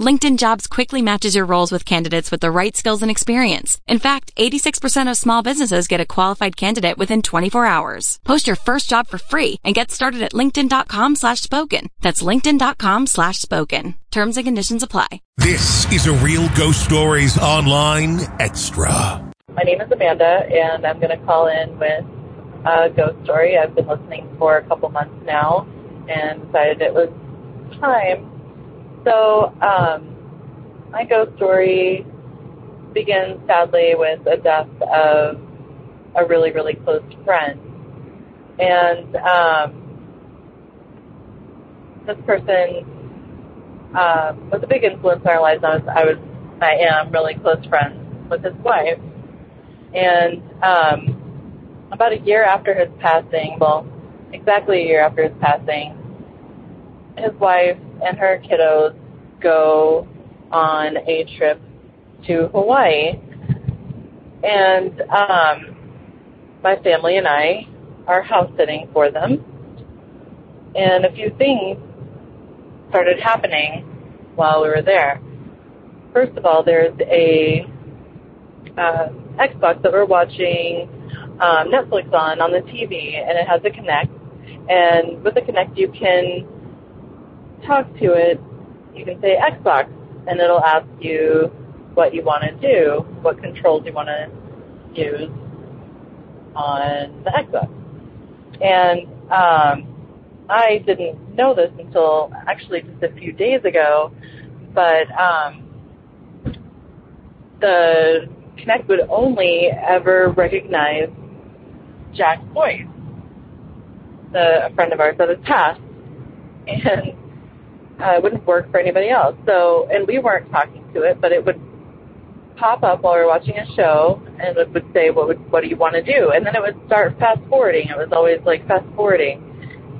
LinkedIn Jobs quickly matches your roles with candidates with the right skills and experience. In fact, 86% of small businesses get a qualified candidate within 24 hours. Post your first job for free and get started at linkedin.com slash spoken. That's linkedin.com slash spoken. Terms and conditions apply. This is a Real Ghost Stories Online Extra. My name is Amanda, and I'm going to call in with a ghost story. I've been listening for a couple months now and decided it was time. So, um, my ghost story begins sadly with a death of a really, really close friend. And um, this person uh, was a big influence in our lives. I was, I was, I am really close friends with his wife. And um, about a year after his passing, well, exactly a year after his passing, his wife and her kiddos go on a trip to Hawaii. And um, my family and I are house sitting for them. And a few things started happening while we were there. First of all, there's a uh, Xbox that we're watching um, Netflix on on the TV, and it has a Kinect. And with the Kinect, you can talk to it. You can say Xbox, and it'll ask you what you want to do, what controls you want to use on the Xbox. And um, I didn't know this until actually just a few days ago, but um, the Kinect would only ever recognize Jack's voice, the, a friend of ours that has passed, and uh, it wouldn't work for anybody else. So, and we weren't talking to it, but it would pop up while we were watching a show, and it would say, "What would, what do you want to do?" And then it would start fast forwarding. It was always like fast forwarding,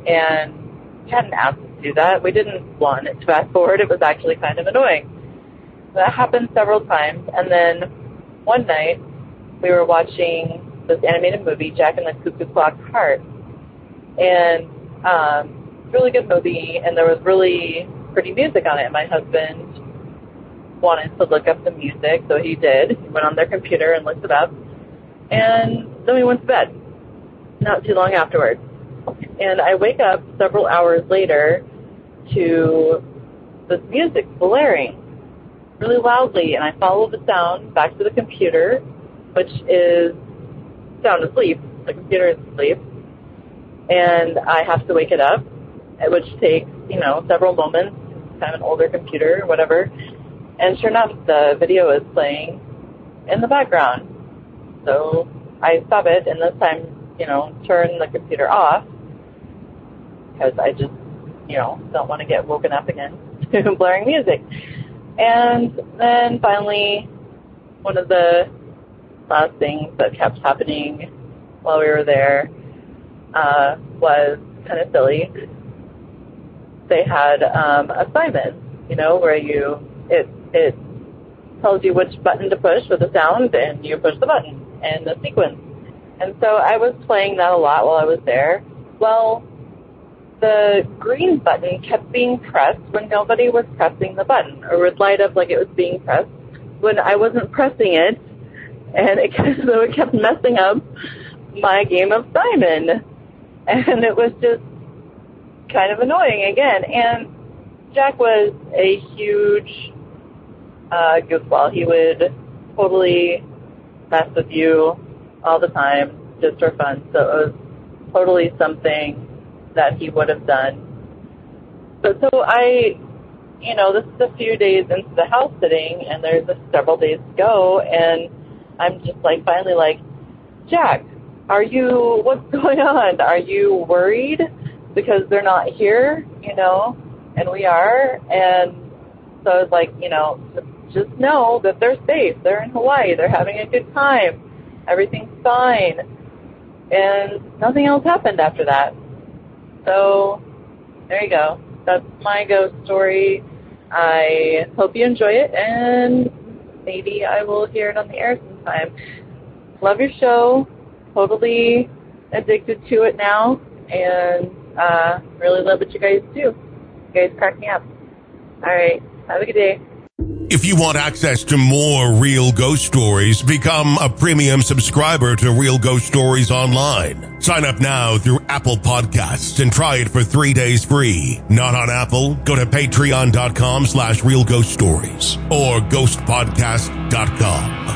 and we hadn't asked to do that. We didn't want it to fast forward. It was actually kind of annoying. That happened several times, and then one night we were watching this animated movie, Jack and the Cuckoo Clock Heart. And um, really good movie, and there was really pretty music on it. My husband wanted to look up the music, so he did. He went on their computer and looked it up. And then we went to bed, not too long afterwards. And I wake up several hours later to this music blaring really loudly, and I follow the sound back to the computer, which is sound asleep. The computer is asleep. And I have to wake it up, which takes, you know, several moments. Kind of an older computer or whatever. And sure enough, the video is playing in the background. So I stop it and this time, you know, turn the computer off because I just, you know, don't want to get woken up again to blaring music. And then finally, one of the last things that kept happening while we were there uh, was kind of silly. They had um, assignments, you know, where you it it tells you which button to push with the sound, and you push the button and the sequence. And so I was playing that a lot while I was there. Well, the green button kept being pressed when nobody was pressing the button, or would light up like it was being pressed when I wasn't pressing it and it so it kept messing up my game of Simon, and it was just kind of annoying again. And Jack was a huge uh, goofball. He would totally mess with you all the time just for fun. So it was totally something that he would have done. But so I, you know, this is a few days into the house sitting, and there's a several days to go, and I'm just like finally like, Jack, are you, what's going on? Are you worried because they're not here, you know, and we are? And so I was like, you know, just know that they're safe. They're in Hawaii. They're having a good time. Everything's fine. And nothing else happened after that. So there you go. That's my ghost story. I hope you enjoy it, and maybe I will hear it on the air sometime. Love your show. Totally addicted to it now, and uh, really love what you guys do. You guys crack me up. All right. Have a good day. If you want access to more real ghost stories, become a premium subscriber to Real Ghost Stories Online. Sign up now through Apple Podcasts and try it for three days free. Not on Apple? Go to patreon.com slash real ghost stories or ghostpodcast.com.